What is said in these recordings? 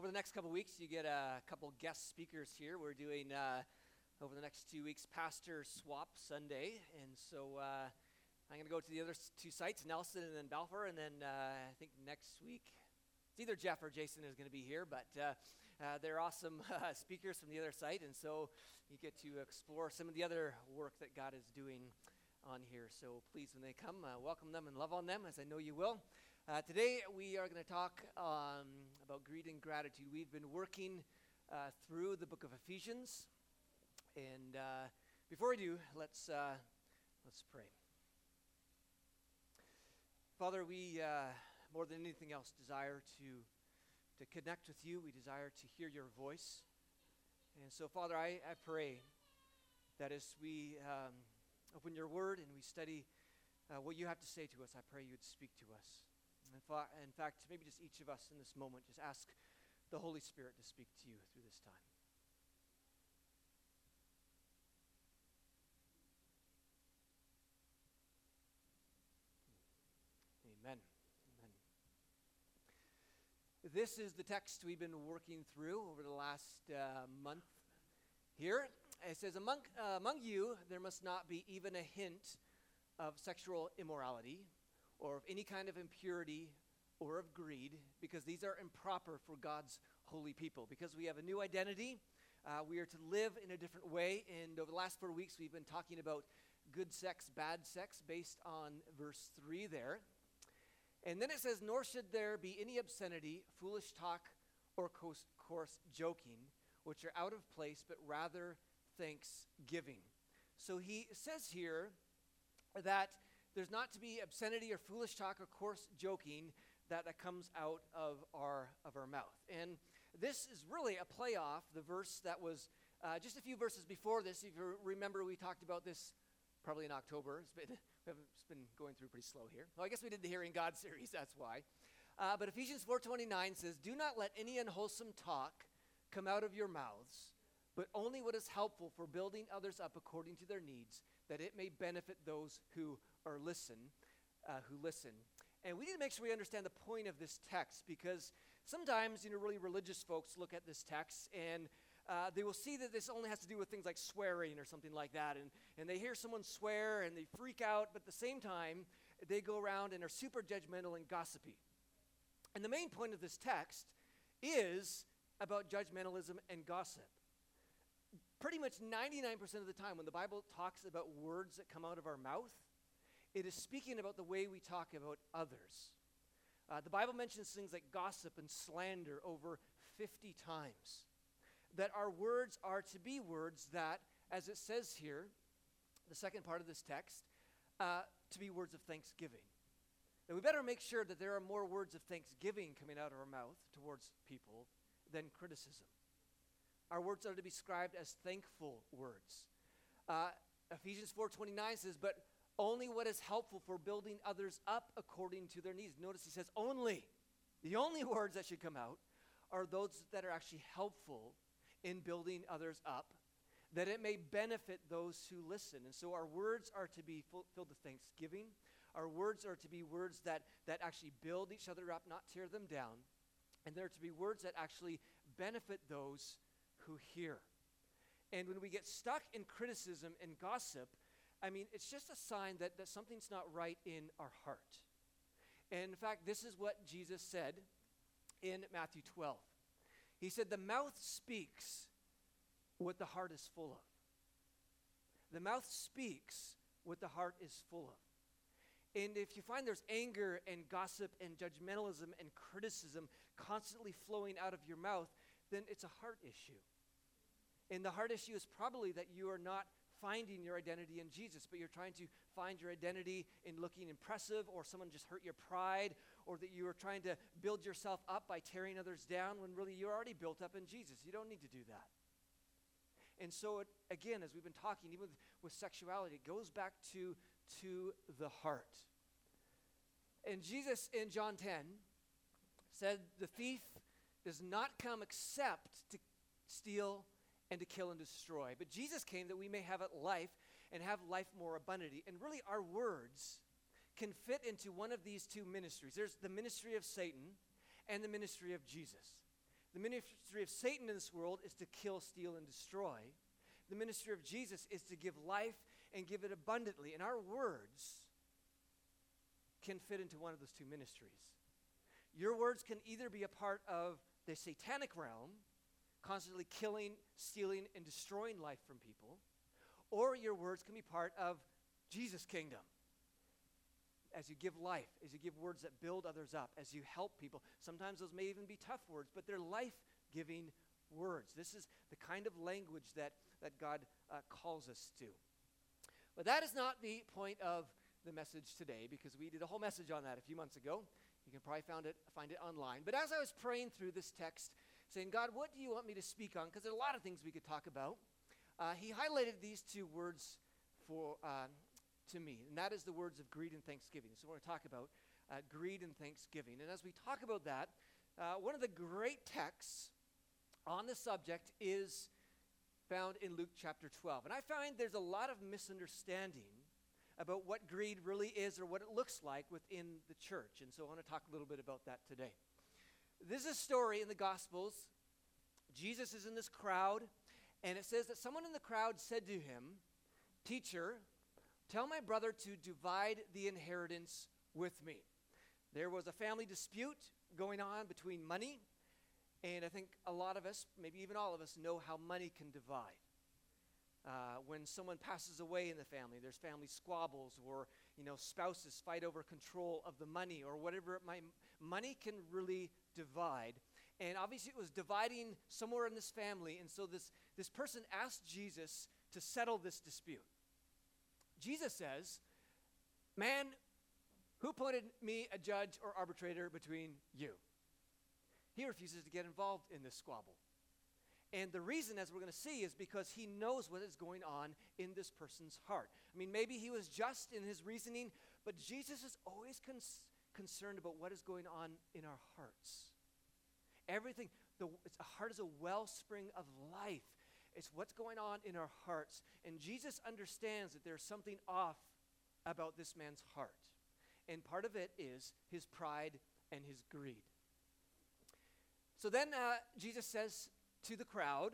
over the next couple weeks, you get a couple guest speakers here. We're doing, uh, over the next two weeks, Pastor Swap Sunday. And so uh, I'm going to go to the other two sites, Nelson and then Balfour. And then uh, I think next week, it's either Jeff or Jason is going to be here. But uh, uh, they're awesome uh, speakers from the other site. And so you get to explore some of the other work that God is doing on here. So please, when they come, welcome them and love on them, as I know you will. Uh, today we are going to talk um, about greed and gratitude. We've been working uh, through the book of Ephesians, and uh, before we do, let's uh, let's pray. Father, we uh, more than anything else desire to to connect with you. We desire to hear your voice, and so Father, I, I pray that as we um, open your Word and we study. Uh, what you have to say to us, I pray you'd speak to us. In fact, maybe just each of us in this moment, just ask the Holy Spirit to speak to you through this time. Amen. Amen. This is the text we've been working through over the last uh, month here. It says, among, uh, among you, there must not be even a hint of sexual immorality or of any kind of impurity or of greed, because these are improper for God's holy people. Because we have a new identity, uh, we are to live in a different way. And over the last four weeks, we've been talking about good sex, bad sex, based on verse 3 there. And then it says, Nor should there be any obscenity, foolish talk, or coarse, coarse joking, which are out of place, but rather thanksgiving. So he says here that there's not to be obscenity or foolish talk or coarse joking that, that comes out of our, of our mouth. And this is really a play off the verse that was uh, just a few verses before this. If you remember, we talked about this probably in October. It's been, it's been going through pretty slow here. Well, I guess we did the Hearing God series, that's why. Uh, but Ephesians 4.29 says, Do not let any unwholesome talk come out of your mouths, but only what is helpful for building others up according to their needs, that it may benefit those who are listen, uh, who listen. And we need to make sure we understand the point of this text because sometimes, you know, really religious folks look at this text and uh, they will see that this only has to do with things like swearing or something like that. And, and they hear someone swear and they freak out, but at the same time, they go around and are super judgmental and gossipy. And the main point of this text is about judgmentalism and gossip. Pretty much 99% of the time, when the Bible talks about words that come out of our mouth, it is speaking about the way we talk about others. Uh, the Bible mentions things like gossip and slander over 50 times. That our words are to be words that, as it says here, the second part of this text, uh, to be words of thanksgiving. Now, we better make sure that there are more words of thanksgiving coming out of our mouth towards people than criticism. Our words are to be described as thankful words. Uh, Ephesians 4:29 says, "But only what is helpful for building others up according to their needs. Notice he says only. The only words that should come out are those that are actually helpful in building others up, that it may benefit those who listen. And so our words are to be filled with thanksgiving. Our words are to be words that, that actually build each other up, not tear them down. And they're to be words that actually benefit those who hear. And when we get stuck in criticism and gossip, I mean, it's just a sign that, that something's not right in our heart. And in fact, this is what Jesus said in Matthew 12. He said, The mouth speaks what the heart is full of. The mouth speaks what the heart is full of. And if you find there's anger and gossip and judgmentalism and criticism constantly flowing out of your mouth, then it's a heart issue. And the heart issue is probably that you are not finding your identity in Jesus, but you're trying to find your identity in looking impressive, or someone just hurt your pride, or that you are trying to build yourself up by tearing others down when really you're already built up in Jesus. You don't need to do that. And so, it, again, as we've been talking, even with, with sexuality, it goes back to, to the heart. And Jesus in John 10 said, The thief does not come except to steal, and to kill and destroy. But Jesus came that we may have life and have life more abundantly. And really, our words can fit into one of these two ministries there's the ministry of Satan and the ministry of Jesus. The ministry of Satan in this world is to kill, steal, and destroy. The ministry of Jesus is to give life and give it abundantly. And our words can fit into one of those two ministries. Your words can either be a part of the satanic realm, constantly killing, stealing, and destroying life from people, or your words can be part of Jesus' kingdom. As you give life, as you give words that build others up, as you help people, sometimes those may even be tough words, but they're life giving words. This is the kind of language that, that God uh, calls us to. But that is not the point of the message today because we did a whole message on that a few months ago. You can probably found it, find it online. But as I was praying through this text, saying, God, what do you want me to speak on? Because there are a lot of things we could talk about. Uh, he highlighted these two words for uh, to me, and that is the words of greed and thanksgiving. So we're going to talk about uh, greed and thanksgiving. And as we talk about that, uh, one of the great texts on the subject is found in Luke chapter 12. And I find there's a lot of misunderstanding about what greed really is or what it looks like within the church. And so I want to talk a little bit about that today. This is a story in the Gospels. Jesus is in this crowd, and it says that someone in the crowd said to him, Teacher, tell my brother to divide the inheritance with me. There was a family dispute going on between money, and I think a lot of us, maybe even all of us, know how money can divide. Uh, when someone passes away in the family, there's family squabbles, or you know, spouses fight over control of the money, or whatever it might. Money can really divide, and obviously it was dividing somewhere in this family, and so this this person asked Jesus to settle this dispute. Jesus says, "Man, who appointed me a judge or arbitrator between you?" He refuses to get involved in this squabble. And the reason, as we're going to see, is because he knows what is going on in this person's heart. I mean, maybe he was just in his reasoning, but Jesus is always cons- concerned about what is going on in our hearts. Everything, the heart is a wellspring of life. It's what's going on in our hearts. And Jesus understands that there's something off about this man's heart. And part of it is his pride and his greed. So then uh, Jesus says to the crowd,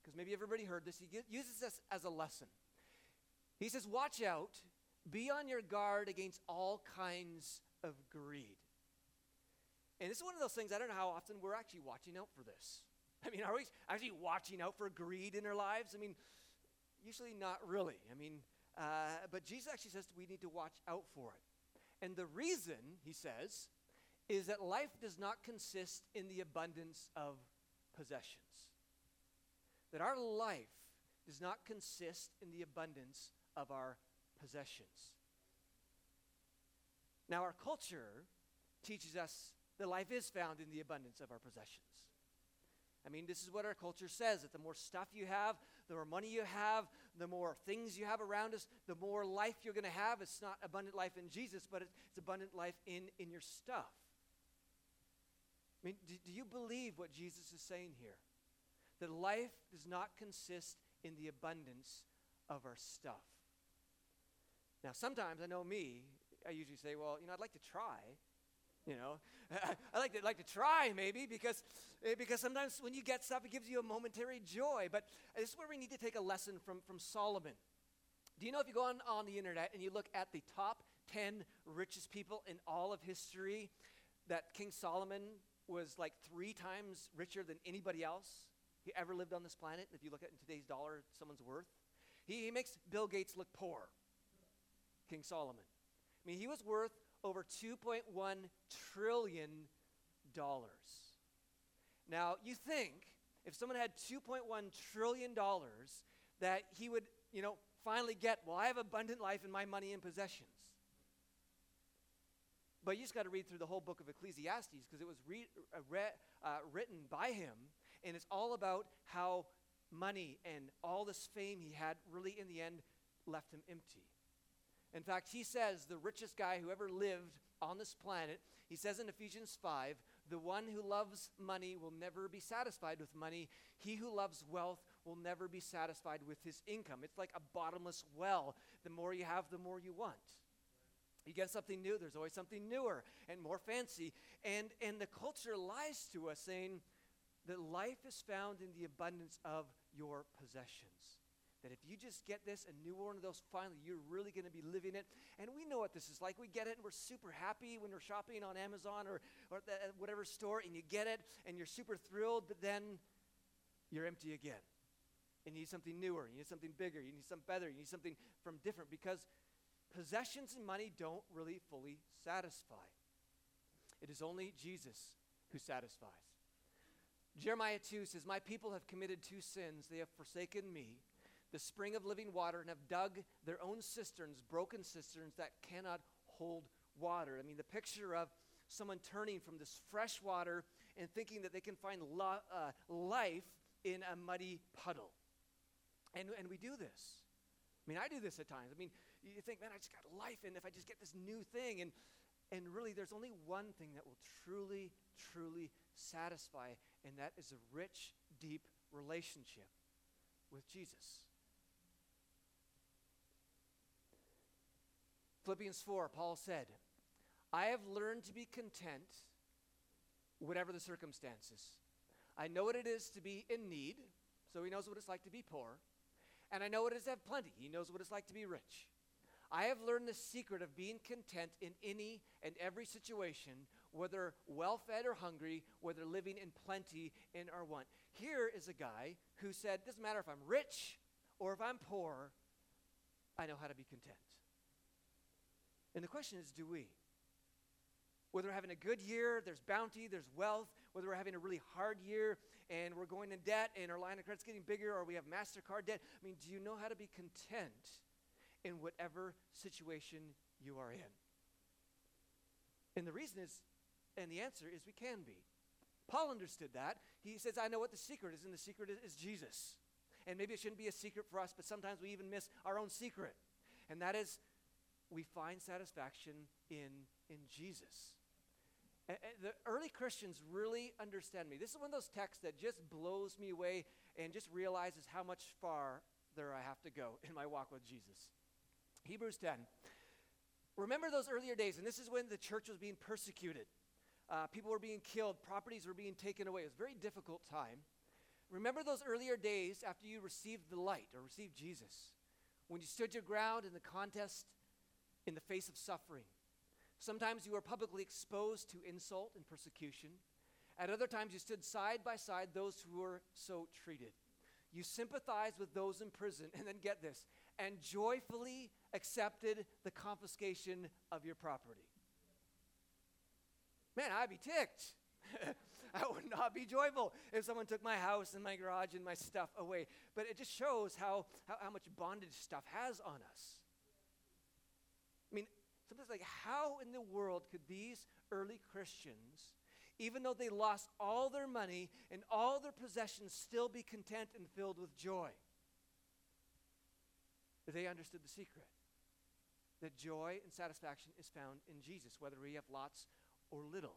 because maybe everybody heard this, he uses this as a lesson. He says, Watch out, be on your guard against all kinds of greed. And this is one of those things, I don't know how often we're actually watching out for this. I mean, are we actually watching out for greed in our lives? I mean, usually not really. I mean, uh, but Jesus actually says we need to watch out for it. And the reason, he says, is that life does not consist in the abundance of possessions that our life does not consist in the abundance of our possessions. Now, our culture teaches us that life is found in the abundance of our possessions. I mean, this is what our culture says that the more stuff you have, the more money you have, the more things you have around us, the more life you're going to have. It's not abundant life in Jesus, but it's, abundant life in, in your stuff. I mean, do, do you believe what Jesus is saying here? that life does not consist in the abundance of our stuff. Now, sometimes I know me, I usually say, well, you know, I'd like to try. You know, I like to like to try maybe because eh, because sometimes when you get stuff, it gives you a momentary joy. But this is where we need to take a lesson from from Solomon. Do you know if you go on, on the internet and you look at the top 10 richest people in all of history, that King Solomon was like three times richer than anybody else? he ever lived on this planet. If you look at in today's dollar, someone's worth. He, he makes Bill Gates look poor, King Solomon. I mean, he was worth over $2.1 trillion. Now, you think if someone had $2.1 trillion that he would, you know, finally get, well, I have abundant life in my money and possessions. But you just got to read through the whole book of Ecclesiastes because it was re- uh, re- uh, written by him and it's all about how money and all this fame he had really, in the end, left him empty. In fact, he says the richest guy who ever lived on this planet, he says in Ephesians 5, the one who loves money will never be satisfied with money. He who loves wealth will never be satisfied with his income. It's like a bottomless well. The more you have, the more you want. You get something new, there's always something newer and more fancy. And, and the culture lies to us saying, that life is found in the abundance of your possessions. That if you just get this, a new one of those, finally, you're really going to be living it. And we know what this is like. We get it, and we're super happy when we're shopping on Amazon or, or at uh, whatever store, and you get it, and you're super thrilled, but then you're empty again. And you need something newer, you need something bigger, you need something better, you need something from different because possessions and money don't really fully satisfy. It is only Jesus who satisfies. Jeremiah 2 says, My people have committed two sins. They have forsaken me the spring of living water and have dug their own cisterns, broken cisterns that cannot hold water. I mean, the picture of someone turning from this fresh water and thinking that they can find lo- uh, life in a muddy puddle. And, and we do this. I mean, I do this at times. I mean, you think, man, I just got life, and if I just get this new thing, and, and really, there's only one thing that will truly, truly satisfy, and that is a rich, deep relationship with Jesus. Philippians 4, Paul said, I have learned to be content, whatever the circumstances. I know what it is to be in need, so he knows what it's like to be poor. And I know what it is to have plenty, he knows what it's like to be rich. I have learned the secret of being content in any and every situation, whether well fed or hungry, whether living in plenty in or want. Here is a guy who said, Doesn't matter if I'm rich or if I'm poor, I know how to be content. And the question is do we? Whether we're having a good year, there's bounty, there's wealth, whether we're having a really hard year and we're going in debt and our line of credit's getting bigger or we have MasterCard debt. I mean, do you know how to be content in whatever situation you are in? And the reason is, and the answer is we can be. Paul understood that. He says, I know what the secret is, and the secret is, is Jesus. And maybe it shouldn't be a secret for us, but sometimes we even miss our own secret. And that is we find satisfaction in, in Jesus. And, and the early Christians really understand me. This is one of those texts that just blows me away and just realizes how much farther I have to go in my walk with Jesus. Hebrews 10. Remember those earlier days, and this is when the church was being persecuted. Uh, people were being killed, properties were being taken away. It was a very difficult time. Remember those earlier days after you received the light or received Jesus, when you stood your ground in the contest in the face of suffering. Sometimes you were publicly exposed to insult and persecution. At other times, you stood side by side those who were so treated. You sympathized with those in prison, and then get this, and joyfully accepted the confiscation of your property. Man, I'd be ticked. I would not be joyful if someone took my house and my garage and my stuff away. But it just shows how, how, how much bondage stuff has on us. Sometimes like, how in the world could these early Christians, even though they lost all their money and all their possessions, still be content and filled with joy? They understood the secret that joy and satisfaction is found in Jesus, whether we have lots or little.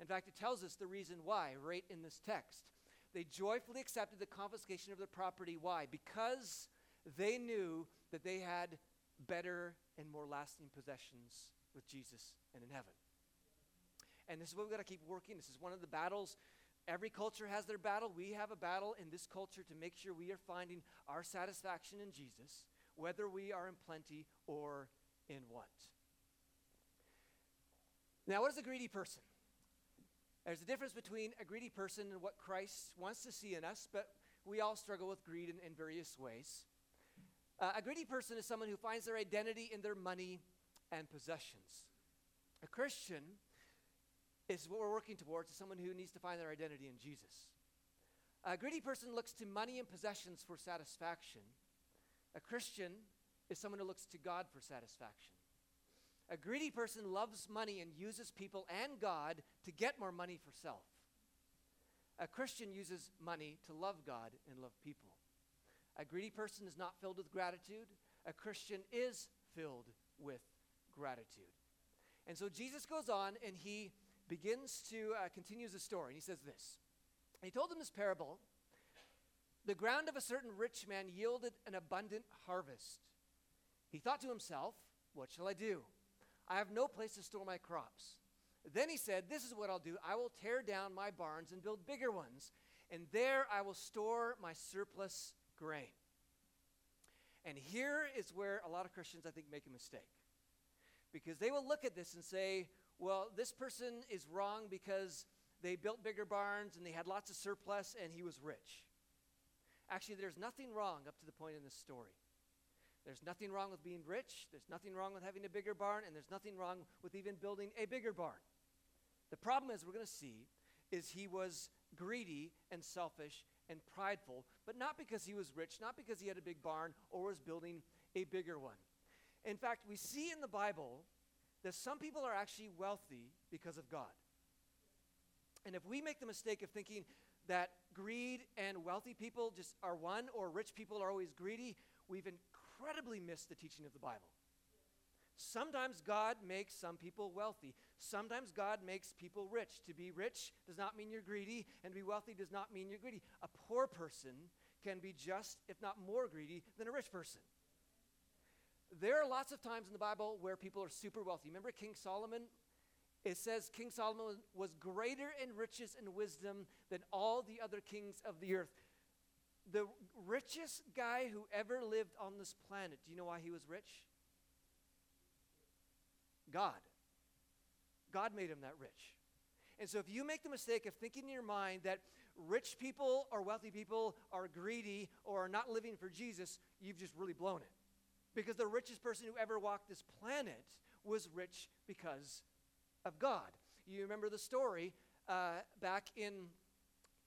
In fact, it tells us the reason why right in this text. They joyfully accepted the confiscation of their property. Why? Because they knew that they had better and more lasting possessions with Jesus and in heaven. And this is what we've got to keep working. This is one of the battles. Every culture has their battle. We have a battle in this culture to make sure we are finding our satisfaction in Jesus, whether we are in plenty or in want. Now, what is a greedy person? There's a difference between a greedy person and what Christ wants to see in us, but we all struggle with greed in, in various ways. Uh, a greedy person is someone who finds their identity in their money and possessions. A Christian is what we're working towards, is someone who needs to find their identity in Jesus. A greedy person looks to money and possessions for satisfaction. A Christian is someone who looks to God for satisfaction. A greedy person loves money and uses people and God to get more money for self. A Christian uses money to love God and love people. A greedy person is not filled with gratitude. A Christian is filled with gratitude. And so Jesus goes on and he begins to uh, continues the story. And he says this. He told them this parable. The ground of a certain rich man yielded an abundant harvest. He thought to himself, What shall I do? I have no place to store my crops. Then he said, This is what I'll do I will tear down my barns and build bigger ones, and there I will store my surplus grain. And here is where a lot of Christians, I think, make a mistake. Because they will look at this and say, well, this person is wrong because they built bigger barns and they had lots of surplus and he was rich. Actually, there's nothing wrong up to the point in this story. There's nothing wrong with being rich, there's nothing wrong with having a bigger barn, and there's nothing wrong with even building a bigger barn. The problem, as we're going to see, is he was greedy and selfish and prideful, but not because he was rich, not because he had a big barn or was building a bigger one. In fact, we see in the Bible that some people are actually wealthy because of God. And if we make the mistake of thinking that greed and wealthy people just are one, or rich people are always greedy, we've incredibly missed the teaching of the Bible. Sometimes God makes some people wealthy. Sometimes God makes people rich. To be rich does not mean you're greedy, and to be wealthy does not mean you're greedy. A poor person can be just, if not more greedy, than a rich person. There are lots of times in the Bible where people are super wealthy. Remember King Solomon? It says King Solomon was greater in riches and wisdom than all the other kings of the earth. The richest guy who ever lived on this planet, do you know why he was rich? God. God made him that rich. And so if you make the mistake of thinking in your mind that rich people or wealthy people are greedy or are not living for Jesus, you've just really blown it. Because the richest person who ever walked this planet was rich because of God. You remember the story uh, back in,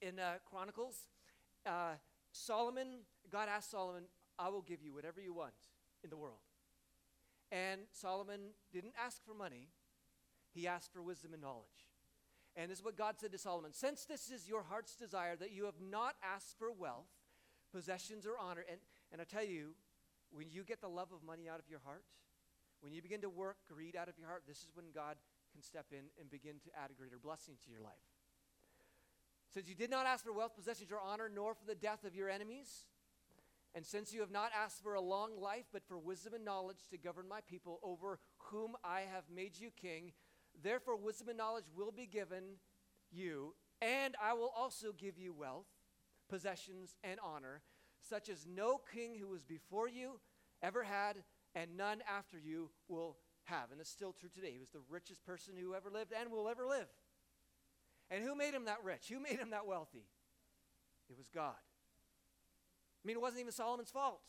in uh, Chronicles? Uh, Solomon, God asked Solomon, I will give you whatever you want in the world. And Solomon didn't ask for money, he asked for wisdom and knowledge. And this is what God said to Solomon Since this is your heart's desire that you have not asked for wealth, possessions, or honor, and, and I tell you, when you get the love of money out of your heart, when you begin to work greed out of your heart, this is when God can step in and begin to add a greater blessing to your life. Since you did not ask for wealth, possessions, or honor, nor for the death of your enemies, and since you have not asked for a long life, but for wisdom and knowledge to govern my people over whom I have made you king, therefore wisdom and knowledge will be given you, and I will also give you wealth, possessions, and honor, such as no king who was before you ever had, and none after you will have. And it's still true today. He was the richest person who ever lived and will ever live. And who made him that rich? Who made him that wealthy? It was God. I mean, it wasn't even Solomon's fault.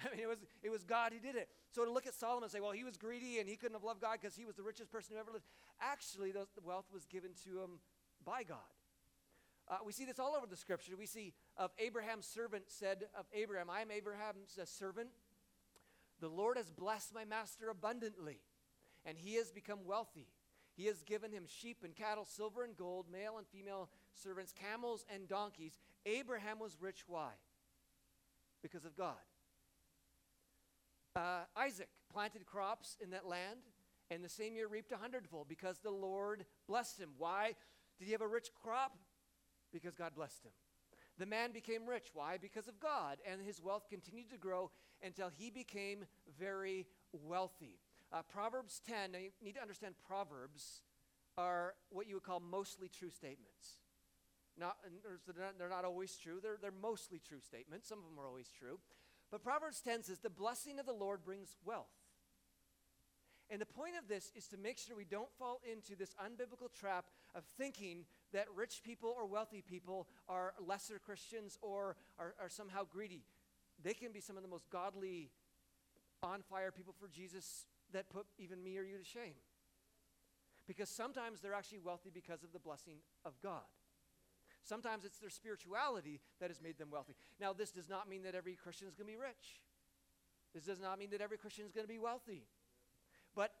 I mean, it was, it was God who did it. So to look at Solomon and say, well, he was greedy and he couldn't have loved God because he was the richest person who ever lived. Actually, the wealth was given to him by God. Uh, we see this all over the scripture. We see of Abraham's servant said of Abraham, I am Abraham's uh, servant. The Lord has blessed my master abundantly, and he has become wealthy. He has given him sheep and cattle, silver and gold, male and female servants, camels and donkeys. Abraham was rich. Why? Because of God. Uh, Isaac planted crops in that land, and the same year reaped a hundredfold because the Lord blessed him. Why did he have a rich crop? Because God blessed him. The man became rich. Why? Because of God. And his wealth continued to grow until he became very wealthy. Uh, Proverbs 10, now you need to understand Proverbs are what you would call mostly true statements. Not, they're not always true. They're, they're mostly true statements. Some of them are always true. But Proverbs 10 says, The blessing of the Lord brings wealth. And the point of this is to make sure we don't fall into this unbiblical trap of thinking that rich people or wealthy people are lesser Christians or are, are somehow greedy. They can be some of the most godly, on fire people for Jesus that put even me or you to shame. Because sometimes they're actually wealthy because of the blessing of God. Sometimes it's their spirituality that has made them wealthy. Now, this does not mean that every Christian is going to be rich. This does not mean that every Christian is going to be wealthy. But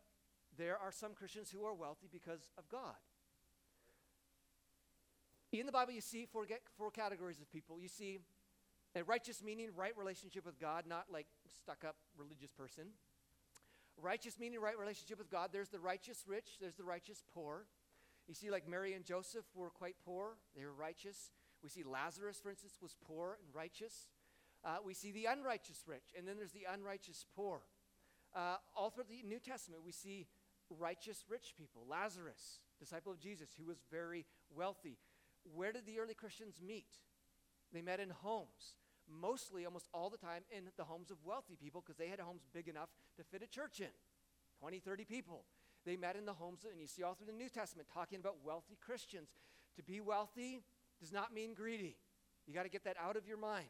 there are some Christians who are wealthy because of God. In the Bible, you see four, four categories of people. You see a righteous meaning, right relationship with God, not like stuck up religious person. Righteous meaning, right relationship with God. There's the righteous rich, there's the righteous poor. You see, like Mary and Joseph were quite poor, they were righteous. We see Lazarus, for instance, was poor and righteous. Uh, we see the unrighteous rich, and then there's the unrighteous poor. Uh, all through the New Testament, we see righteous rich people. Lazarus disciple of Jesus, who was very wealthy. Where did the early Christians meet? They met in homes, mostly, almost all the time, in the homes of wealthy people because they had homes big enough to fit a church in 20, 30 people. They met in the homes, and you see all through the New Testament talking about wealthy Christians. To be wealthy does not mean greedy. You got to get that out of your mind.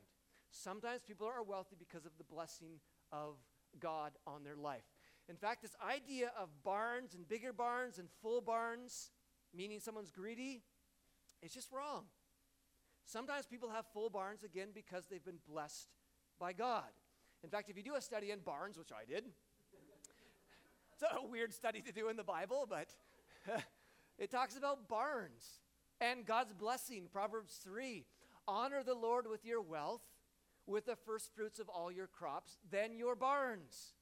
Sometimes people are wealthy because of the blessing of God on their life. In fact, this idea of barns and bigger barns and full barns, meaning someone's greedy, is just wrong. Sometimes people have full barns again because they've been blessed by God. In fact, if you do a study in barns, which I did, it's a weird study to do in the Bible, but it talks about barns and God's blessing. Proverbs 3 Honor the Lord with your wealth, with the first fruits of all your crops, then your barns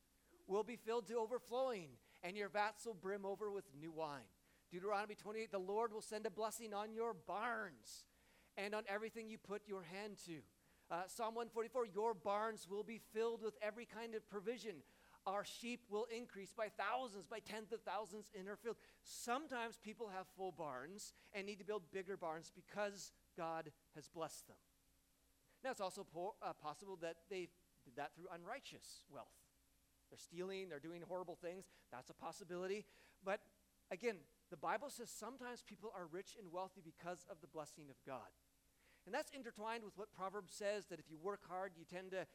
will be filled to overflowing, and your vats will brim over with new wine. Deuteronomy 28 The Lord will send a blessing on your barns and on everything you put your hand to. Uh, Psalm 144 Your barns will be filled with every kind of provision. Our sheep will increase by thousands, by tens of thousands in our field. Sometimes people have full barns and need to build bigger barns because God has blessed them. Now, it's also po- uh, possible that they did that through unrighteous wealth. They're stealing, they're doing horrible things. That's a possibility. But again, the Bible says sometimes people are rich and wealthy because of the blessing of God. And that's intertwined with what Proverbs says that if you work hard, you tend to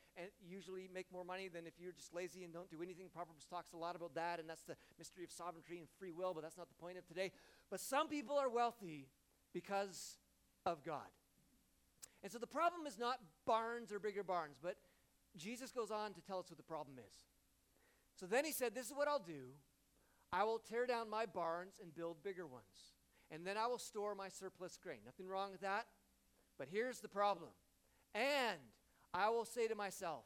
usually make more money than if you're just lazy and don't do anything. Proverbs talks a lot about that, and that's the mystery of sovereignty and free will, but that's not the point of today. But some people are wealthy because of God. And so the problem is not barns or bigger barns, but Jesus goes on to tell us what the problem is. So then he said, This is what I'll do I will tear down my barns and build bigger ones, and then I will store my surplus grain. Nothing wrong with that. But here's the problem. And I will say to myself,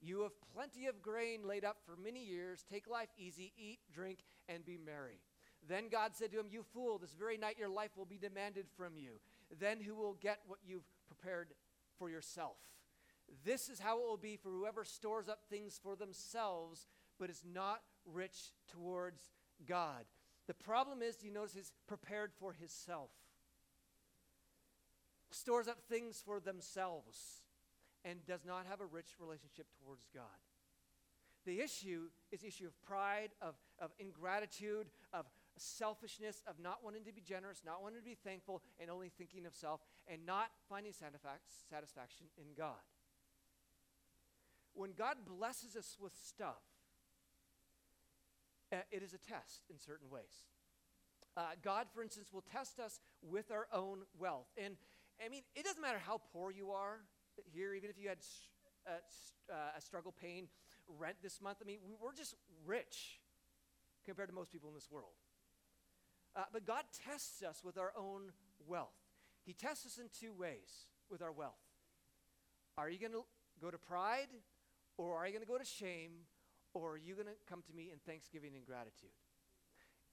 You have plenty of grain laid up for many years. Take life easy, eat, drink, and be merry. Then God said to him, You fool, this very night your life will be demanded from you. Then who will get what you've prepared for yourself? This is how it will be for whoever stores up things for themselves, but is not rich towards God. The problem is, you notice, he's prepared for himself stores up things for themselves, and does not have a rich relationship towards God. The issue is issue of pride, of, of ingratitude, of selfishness, of not wanting to be generous, not wanting to be thankful, and only thinking of self, and not finding satisfaction in God. When God blesses us with stuff, uh, it is a test in certain ways. Uh, God, for instance, will test us with our own wealth. And I mean, it doesn't matter how poor you are here, even if you had uh, uh, a struggle paying rent this month. I mean, we're just rich compared to most people in this world. Uh, but God tests us with our own wealth. He tests us in two ways with our wealth. Are you going to go to pride, or are you going to go to shame, or are you going to come to me in thanksgiving and gratitude?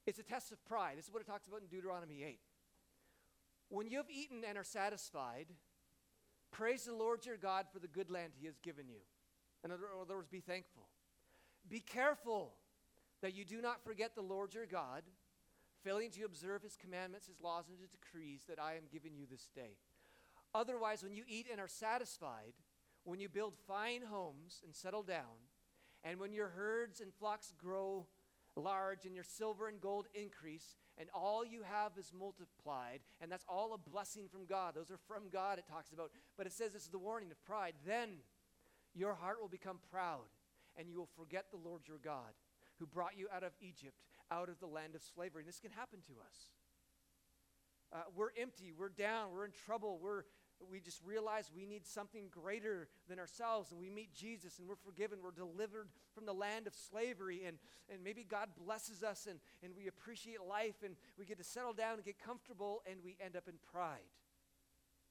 It's a test of pride. This is what it talks about in Deuteronomy 8. When you have eaten and are satisfied, praise the Lord your God for the good land he has given you. In other words, be thankful. Be careful that you do not forget the Lord your God, failing to observe his commandments, his laws, and his decrees that I am giving you this day. Otherwise, when you eat and are satisfied, when you build fine homes and settle down, and when your herds and flocks grow large and your silver and gold increase, and all you have is multiplied, and that's all a blessing from God. Those are from God, it talks about. But it says this is the warning of pride. Then your heart will become proud, and you will forget the Lord your God, who brought you out of Egypt, out of the land of slavery. And this can happen to us. Uh, we're empty, we're down, we're in trouble, we're we just realize we need something greater than ourselves and we meet jesus and we're forgiven we're delivered from the land of slavery and, and maybe god blesses us and, and we appreciate life and we get to settle down and get comfortable and we end up in pride.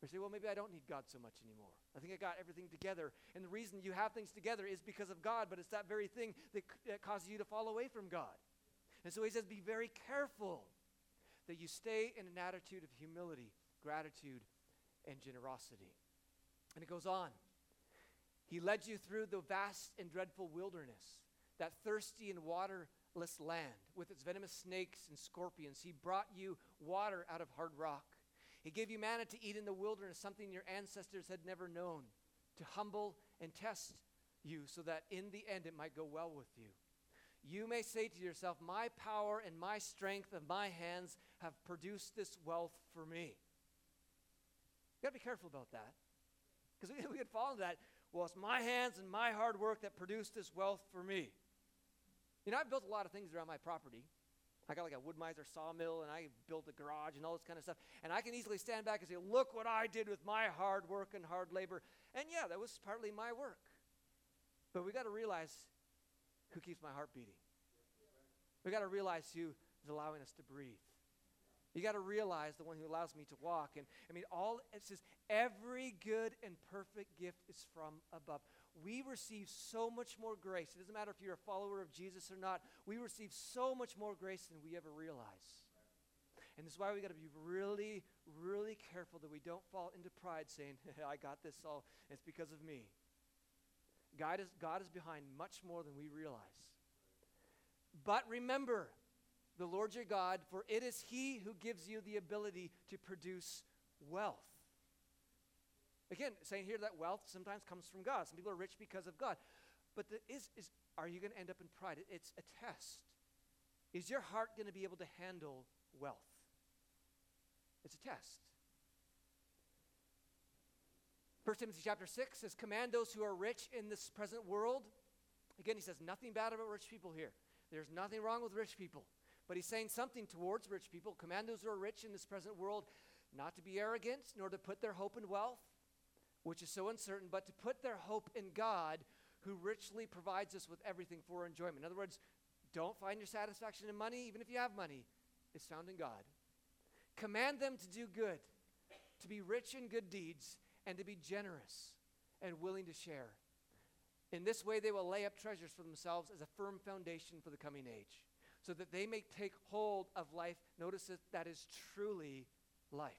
We say well maybe i don't need god so much anymore. I think i got everything together. And the reason you have things together is because of god but it's that very thing that, that causes you to fall away from god. And so he says be very careful that you stay in an attitude of humility gratitude and generosity. And it goes on. He led you through the vast and dreadful wilderness, that thirsty and waterless land with its venomous snakes and scorpions. He brought you water out of hard rock. He gave you manna to eat in the wilderness, something your ancestors had never known, to humble and test you so that in the end it might go well with you. You may say to yourself, My power and my strength of my hands have produced this wealth for me. You got to be careful about that. Because we, we could fall into that. Well, it's my hands and my hard work that produced this wealth for me. You know, I've built a lot of things around my property. I got like a Wood-Mizer sawmill and I built a garage and all this kind of stuff. And I can easily stand back and say, look what I did with my hard work and hard labor. And yeah, that was partly my work. But we got to realize who keeps my heart beating. We got to realize who is allowing us to breathe. You got to realize the one who allows me to walk. And I mean, all it says, every good and perfect gift is from above we receive so much more grace. It doesn't matter if you're a follower of Jesus or not, we receive so much more grace than we ever realize. And this is why we got to be really, really careful that we don't fall into pride saying, I got this all, it's because of me. God is, God is behind much more than we realize. But remember, the Lord your God, for it is He who gives you the ability to produce wealth. Again, saying here that wealth sometimes comes from God. Some people are rich because of God. But the, is, is, are you going to end up in pride? It, it's a test. Is your heart going to be able to handle wealth? It's a test. 1 Timothy chapter 6 says, Command those who are rich in this present world. Again, he says nothing bad about rich people here. There's nothing wrong with rich people. But he's saying something towards rich people. Command those who are rich in this present world not to be arrogant, nor to put their hope in wealth, which is so uncertain, but to put their hope in God, who richly provides us with everything for enjoyment. In other words, don't find your satisfaction in money, even if you have money. It's found in God. Command them to do good, to be rich in good deeds, and to be generous and willing to share. In this way, they will lay up treasures for themselves as a firm foundation for the coming age, so that they may take hold of life. Notice that that is truly life.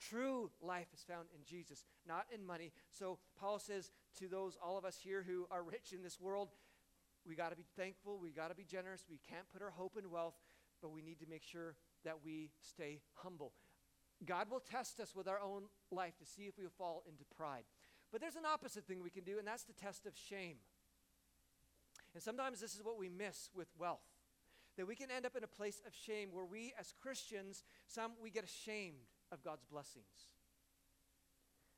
True life is found in Jesus, not in money. So Paul says to those, all of us here who are rich in this world, we got to be thankful, we got to be generous. We can't put our hope in wealth, but we need to make sure that we stay humble. God will test us with our own life to see if we fall into pride. But there's an opposite thing we can do, and that's the test of shame. And sometimes this is what we miss with wealth. That we can end up in a place of shame where we as Christians, some we get ashamed of God's blessings.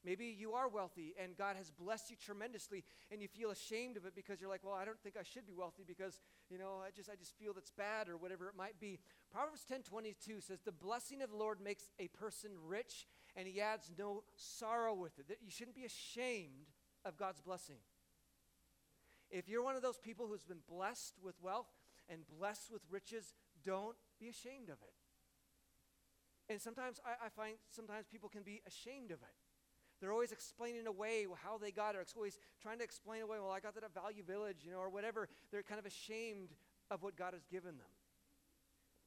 Maybe you are wealthy and God has blessed you tremendously and you feel ashamed of it because you're like, well, I don't think I should be wealthy because, you know, I just I just feel that's bad or whatever it might be. Proverbs 10:22 says, "The blessing of the Lord makes a person rich and he adds no sorrow with it." That you shouldn't be ashamed of God's blessing. If you're one of those people who's been blessed with wealth and blessed with riches, don't be ashamed of it. And sometimes I, I, find sometimes people can be ashamed of it. They're always explaining away how they got it, or always trying to explain away, well, I got that at Value Village, you know, or whatever. They're kind of ashamed of what God has given them.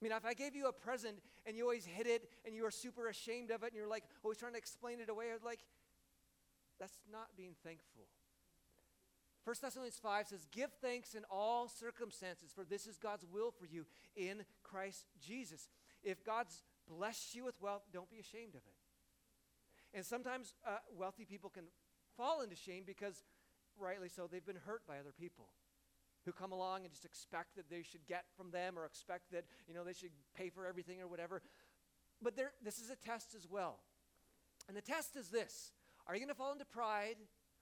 I mean, if I gave you a present and you always hid it and you were super ashamed of it and you're like always trying to explain it away, I'd like, that's not being thankful. 1 Thessalonians 5 says, Give thanks in all circumstances, for this is God's will for you in Christ Jesus. If God's blessed you with wealth, don't be ashamed of it. And sometimes uh, wealthy people can fall into shame because, rightly so, they've been hurt by other people who come along and just expect that they should get from them or expect that, you know, they should pay for everything or whatever. But there, this is a test as well. And the test is this Are you going to fall into pride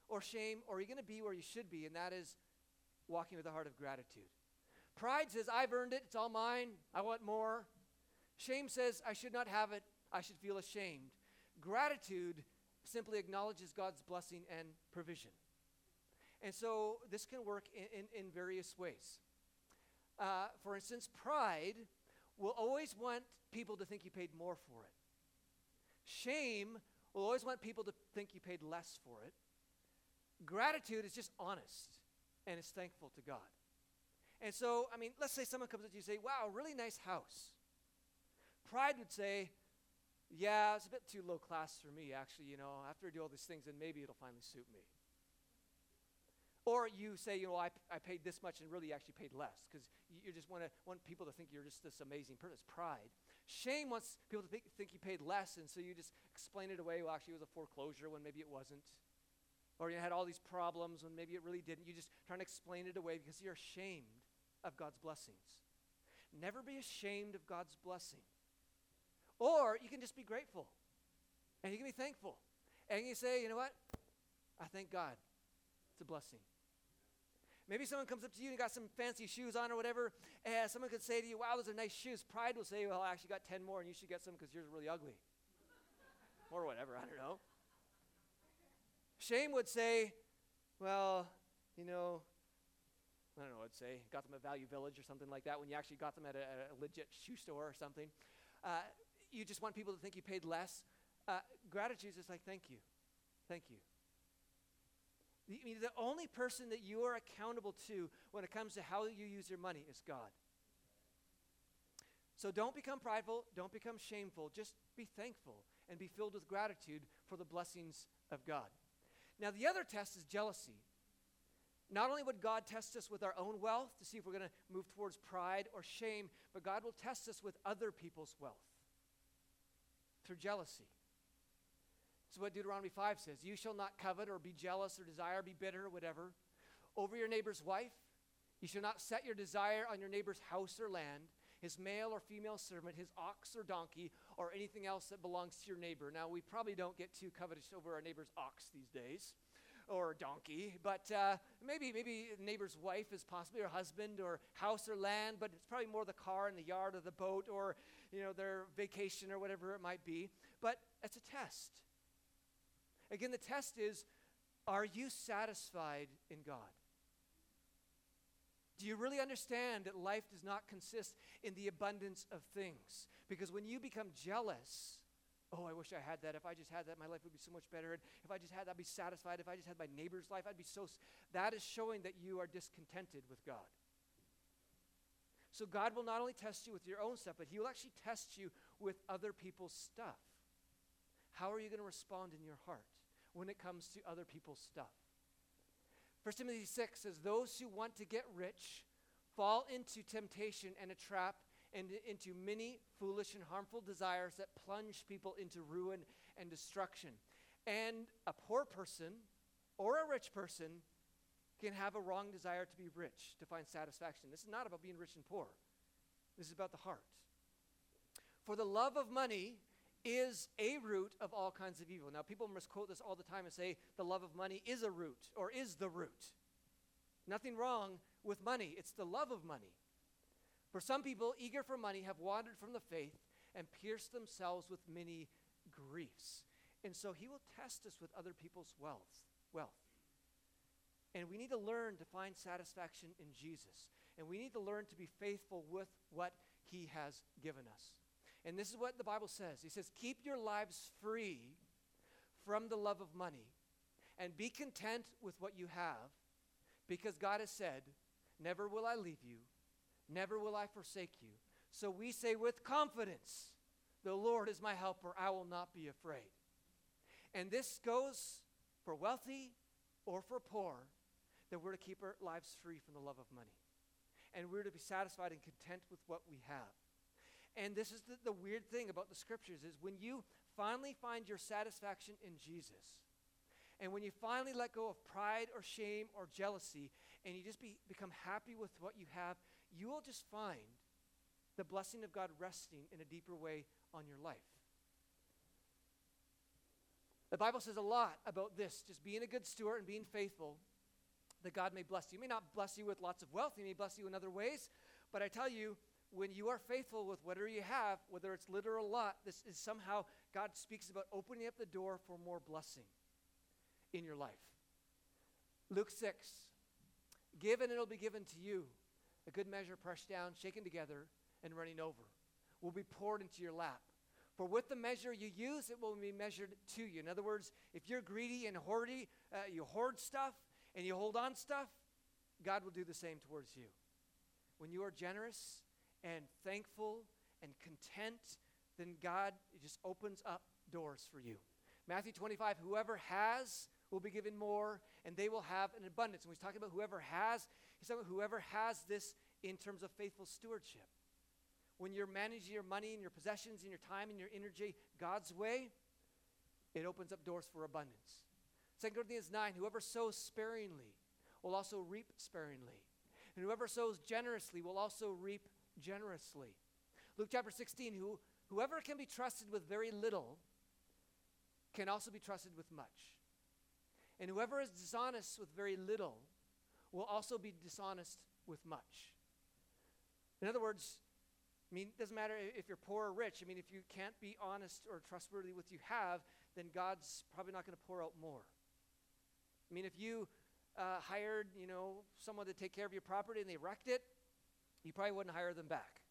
or shame, or are you going to be where you should be? And that is walking with a heart of gratitude. Pride says, I've earned it, it's all mine, I want more. Shame says, I should not have it, I should feel ashamed. Gratitude simply acknowledges God's blessing and provision. And so this can work in, in, in various ways. Uh, for instance, pride will always want people to think you paid more for it. Shame will always want people to think you paid less for it. Gratitude is just honest and is thankful to God. And so, I mean, let's say someone comes up to you and say, wow, really nice house. Pride would say, yeah, it's a bit too low class for me, actually, you know. After I do all these things, then maybe it'll finally suit me. Or you say, you know, I, I paid this much and really actually paid less because you, just want to want people to think you're just this amazing person. It's pride. Shame wants people to think, think you paid less, and so you just explain it away. Well, actually, it was a foreclosure when maybe it wasn't. Or you had all these problems when maybe it really didn't. You just trying to explain it away because you're ashamed of God's blessings. Never be ashamed of God's blessing. Or you can just be grateful and you can be thankful. And you say, you know what? I thank God. It's a blessing. Maybe someone comes up to you and got some fancy shoes on or whatever, and someone could say to you, Wow, those are nice shoes. Pride will say, Well, I actually got 10 more and you should get some because yours are really ugly. or whatever, I don't know. Shame would say, Well, you know, I don't know I'd say, got them at Value Village or something like that when you actually got them at a, a legit shoe store or something. Uh, you just want people to think you paid less. Uh, gratitude is like, Thank you. Thank you. I mean, the only person that you are accountable to when it comes to how you use your money is God. So don't become prideful, don't become shameful, just be thankful and be filled with gratitude for the blessings of God. Now, the other test is jealousy. Not only would God test us with our own wealth to see if we're going to move towards pride or shame, but God will test us with other people's wealth through jealousy. Is what Deuteronomy 5 says You shall not covet or be jealous or desire, be bitter, or whatever, over your neighbor's wife. You shall not set your desire on your neighbor's house or land, his male or female servant, his ox or donkey, or anything else that belongs to your neighbor. Now, we probably don't get too covetous over our neighbor's ox these days or donkey, but uh, maybe maybe neighbor's wife is possibly her husband or house or land, but it's probably more the car and the yard or the boat or you know their vacation or whatever it might be. But it's a test. Again, the test is are you satisfied in God? Do you really understand that life does not consist in the abundance of things? Because when you become jealous, oh, I wish I had that. If I just had that, my life would be so much better. And if I just had that, I'd be satisfied. If I just had my neighbor's life, I'd be so. That is showing that you are discontented with God. So God will not only test you with your own stuff, but He will actually test you with other people's stuff. How are you going to respond in your heart? when it comes to other people's stuff. 1 Timothy 6 says, Those who want to get rich fall into temptation and a trap and into many foolish and harmful desires that plunge people into ruin and destruction. And a poor person or a rich person can have a wrong desire to be rich, to find satisfaction. This is not about being rich and poor, this is about the heart. For the love of money is a root of all kinds of evil. Now, people misquote this all the time and say the love of money is a root or is the root. Nothing wrong with money, it's the love of money. For some people, eager for money, have wandered from the faith and pierced themselves with many griefs. And so he will test us with other people's wealth. wealth. And we need to learn to find satisfaction in Jesus. And we need to learn to be faithful with what he has given us. And this is what the Bible says He says, Keep your lives free from the love of money and be content with what you have because God has said, Never will I leave you, never will I forsake you. So we say with confidence, The Lord is my helper, I will not be afraid. And this goes for wealthy or for poor, that we're to keep our lives free from the love of money. And we're to be satisfied and content with what we have. And this is the, the weird thing about the scriptures is when you finally find your satisfaction in Jesus, and when you finally let go of pride or shame or jealousy, and you just be, become happy with what you have, you will just find the blessing of God resting in a deeper way on your life. The Bible says a lot about this, just being a good steward and being faithful, that God may bless you. He may not bless you with lots of wealth, He may bless you in other ways, but I tell you, when you are faithful with whatever you have, whether it's little or lot, this is somehow God speaks about opening up the door for more blessing in your life. Luke 6 Give and it'll be given to you. A good measure pressed down, shaken together, and running over will be poured into your lap. For with the measure you use, it will be measured to you. In other words, if you're greedy and hoardy, uh, you hoard stuff and you hold on stuff, God will do the same towards you. When you are generous, and thankful and content, then God just opens up doors for you. Matthew 25, whoever has will be given more, and they will have an abundance. And he's talking about whoever has, he's talking about whoever has this in terms of faithful stewardship. When you're managing your money and your possessions and your time and your energy God's way, it opens up doors for abundance. 2 Corinthians 9 Whoever sows sparingly will also reap sparingly. And whoever sows generously will also reap generously. Luke chapter 16 who, Whoever can be trusted with very little can also be trusted with much. And whoever is dishonest with very little will also be dishonest with much. In other words, I mean, it doesn't matter if you're poor or rich. I mean, if you can't be honest or trustworthy with what you have, then God's probably not going to pour out more. I mean, if you uh, hired, you know, someone to take care of your property and they wrecked it, you probably wouldn't hire them back.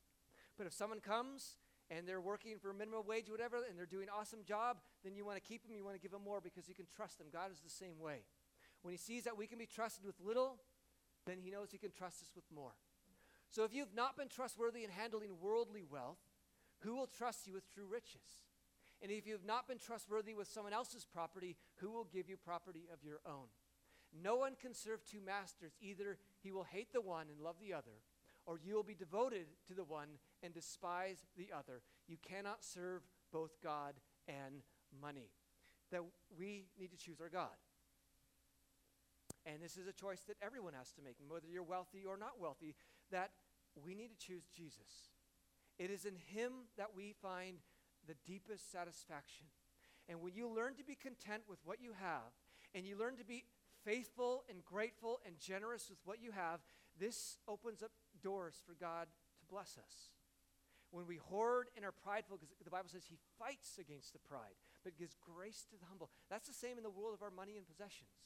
But if someone comes and they're working for minimum wage or whatever, and they're doing an awesome job, then you want to keep them, you want to give them more because you can trust them. God is the same way. When He sees that we can be trusted with little, then He knows He can trust us with more. So if you've not been trustworthy in handling worldly wealth, who will trust you with true riches? And if you've not been trustworthy with someone else's property, who will give you property of your own? No one can serve two masters. Either he will hate the one and love the other, or you will be devoted to the one and despise the other. You cannot serve both God and money. That we need to choose our God. And this is a choice that everyone has to make, whether you're wealthy or not wealthy, that we need to choose Jesus. It is in Him that we find the deepest satisfaction. And when you learn to be content with what you have, and you learn to be faithful and grateful and generous with what you have, this opens up doors for God to bless us. When we hoard and are prideful, because the Bible says He fights against the pride, but gives grace to the humble. That's the same in the world of our money and possessions.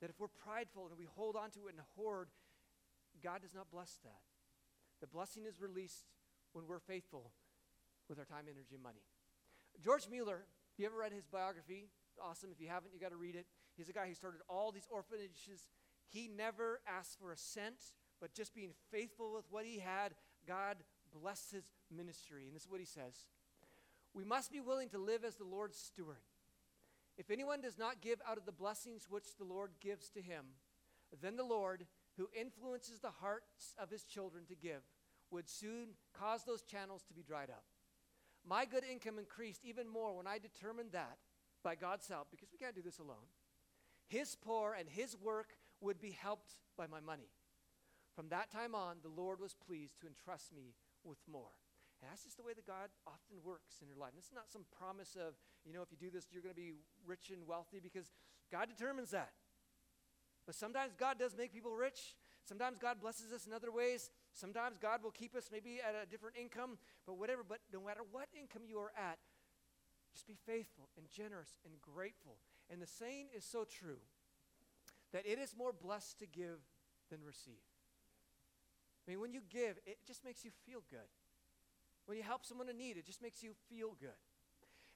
That if we're prideful and we hold on to it and hoard, God does not bless that. The blessing is released when we're faithful with our time, energy, and money. George Mueller, if you ever read his biography, awesome. If you haven't, you got to read it. He's a guy who started all these orphanages. He never asked for a cent, but just being faithful with what he had, God blessed his ministry. And this is what he says We must be willing to live as the Lord's steward. If anyone does not give out of the blessings which the Lord gives to him, then the Lord, who influences the hearts of his children to give, would soon cause those channels to be dried up. My good income increased even more when I determined that, by God's help, because we can't do this alone, his poor and his work would be helped by my money. From that time on, the Lord was pleased to entrust me with more. And that's just the way that God often works in your life. And this is not some promise of, you know, if you do this, you're going to be rich and wealthy because God determines that. But sometimes God does make people rich. Sometimes God blesses us in other ways. Sometimes God will keep us maybe at a different income, but whatever. But no matter what income you are at, just be faithful and generous and grateful. And the saying is so true that it is more blessed to give than receive. I mean, when you give, it just makes you feel good. When you help someone in need, it just makes you feel good.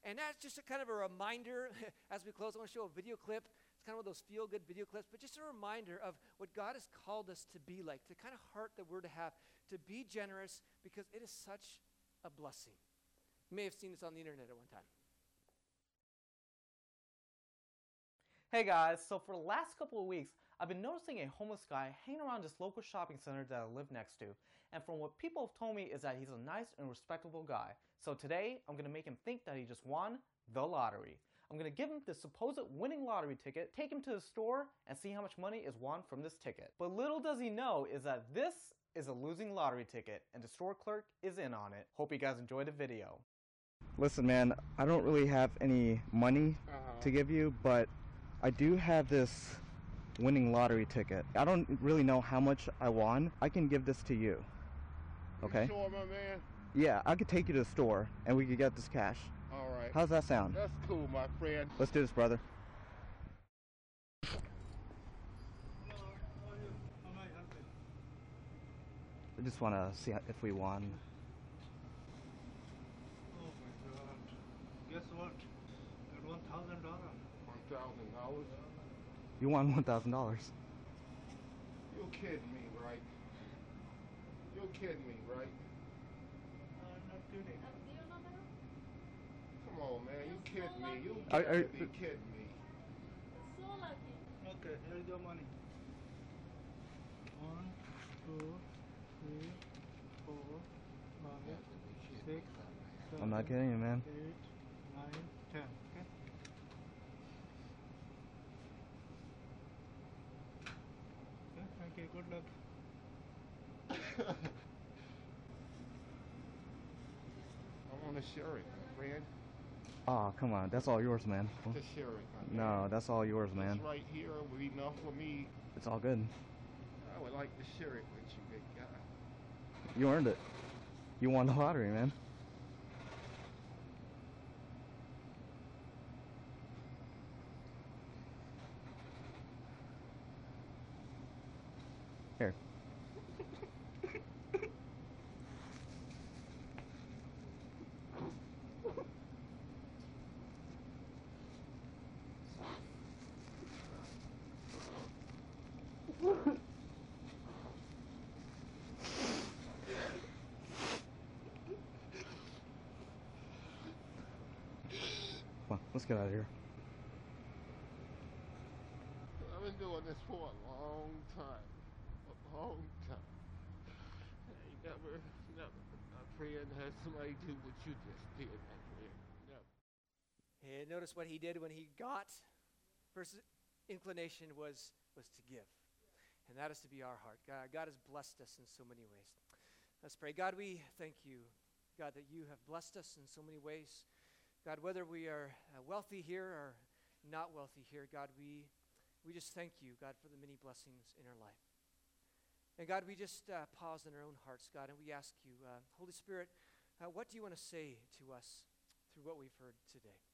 And that's just a kind of a reminder as we close. I want to show a video clip. It's kind of one of those feel good video clips, but just a reminder of what God has called us to be like, the kind of heart that we're to have, to be generous because it is such a blessing. You may have seen this on the internet at one time. Hey guys, so for the last couple of weeks, I've been noticing a homeless guy hanging around this local shopping center that I live next to. And from what people have told me is that he's a nice and respectable guy. So today, I'm gonna make him think that he just won the lottery. I'm gonna give him the supposed winning lottery ticket, take him to the store, and see how much money is won from this ticket. But little does he know is that this is a losing lottery ticket, and the store clerk is in on it. Hope you guys enjoyed the video. Listen, man, I don't really have any money uh-huh. to give you, but I do have this winning lottery ticket. I don't really know how much I won. I can give this to you. Okay. You sure, my man. Yeah, I could take you to the store and we could get this cash. All right. How's that sound? That's cool, my friend. Let's do this, brother. I just want to see if we won. Oh my god. Guess what? $1,000. $1,000? You won $1,000. You're kidding me, right? You're kidding me, right? Uh, I'm not kidding. Come on, man. You kidding me? You Are- got are- to be uh, kidding me. Okay, here's your money. One, two, three, four, five, six, I'm not kidding you, man. eight, nine, ten. Okay. Okay, thank you. Good luck. I want to share it, my friend. Oh, come on. That's all yours, man. To share it, No, that's all yours, man. This right here will be enough for me. It's all good. I would like to share it with you, big guy. You earned it. You won the lottery, man. Here. Let's get out of here. I've been doing this for a long time. A long time. I never, never, friend, had somebody do what you just did, friend. Never. And notice what he did when he got. First inclination was was to give. And that is to be our heart. God, God has blessed us in so many ways. Let's pray. God, we thank you, God, that you have blessed us in so many ways. God, whether we are uh, wealthy here or not wealthy here, God, we, we just thank you, God, for the many blessings in our life. And God, we just uh, pause in our own hearts, God, and we ask you, uh, Holy Spirit, uh, what do you want to say to us through what we've heard today?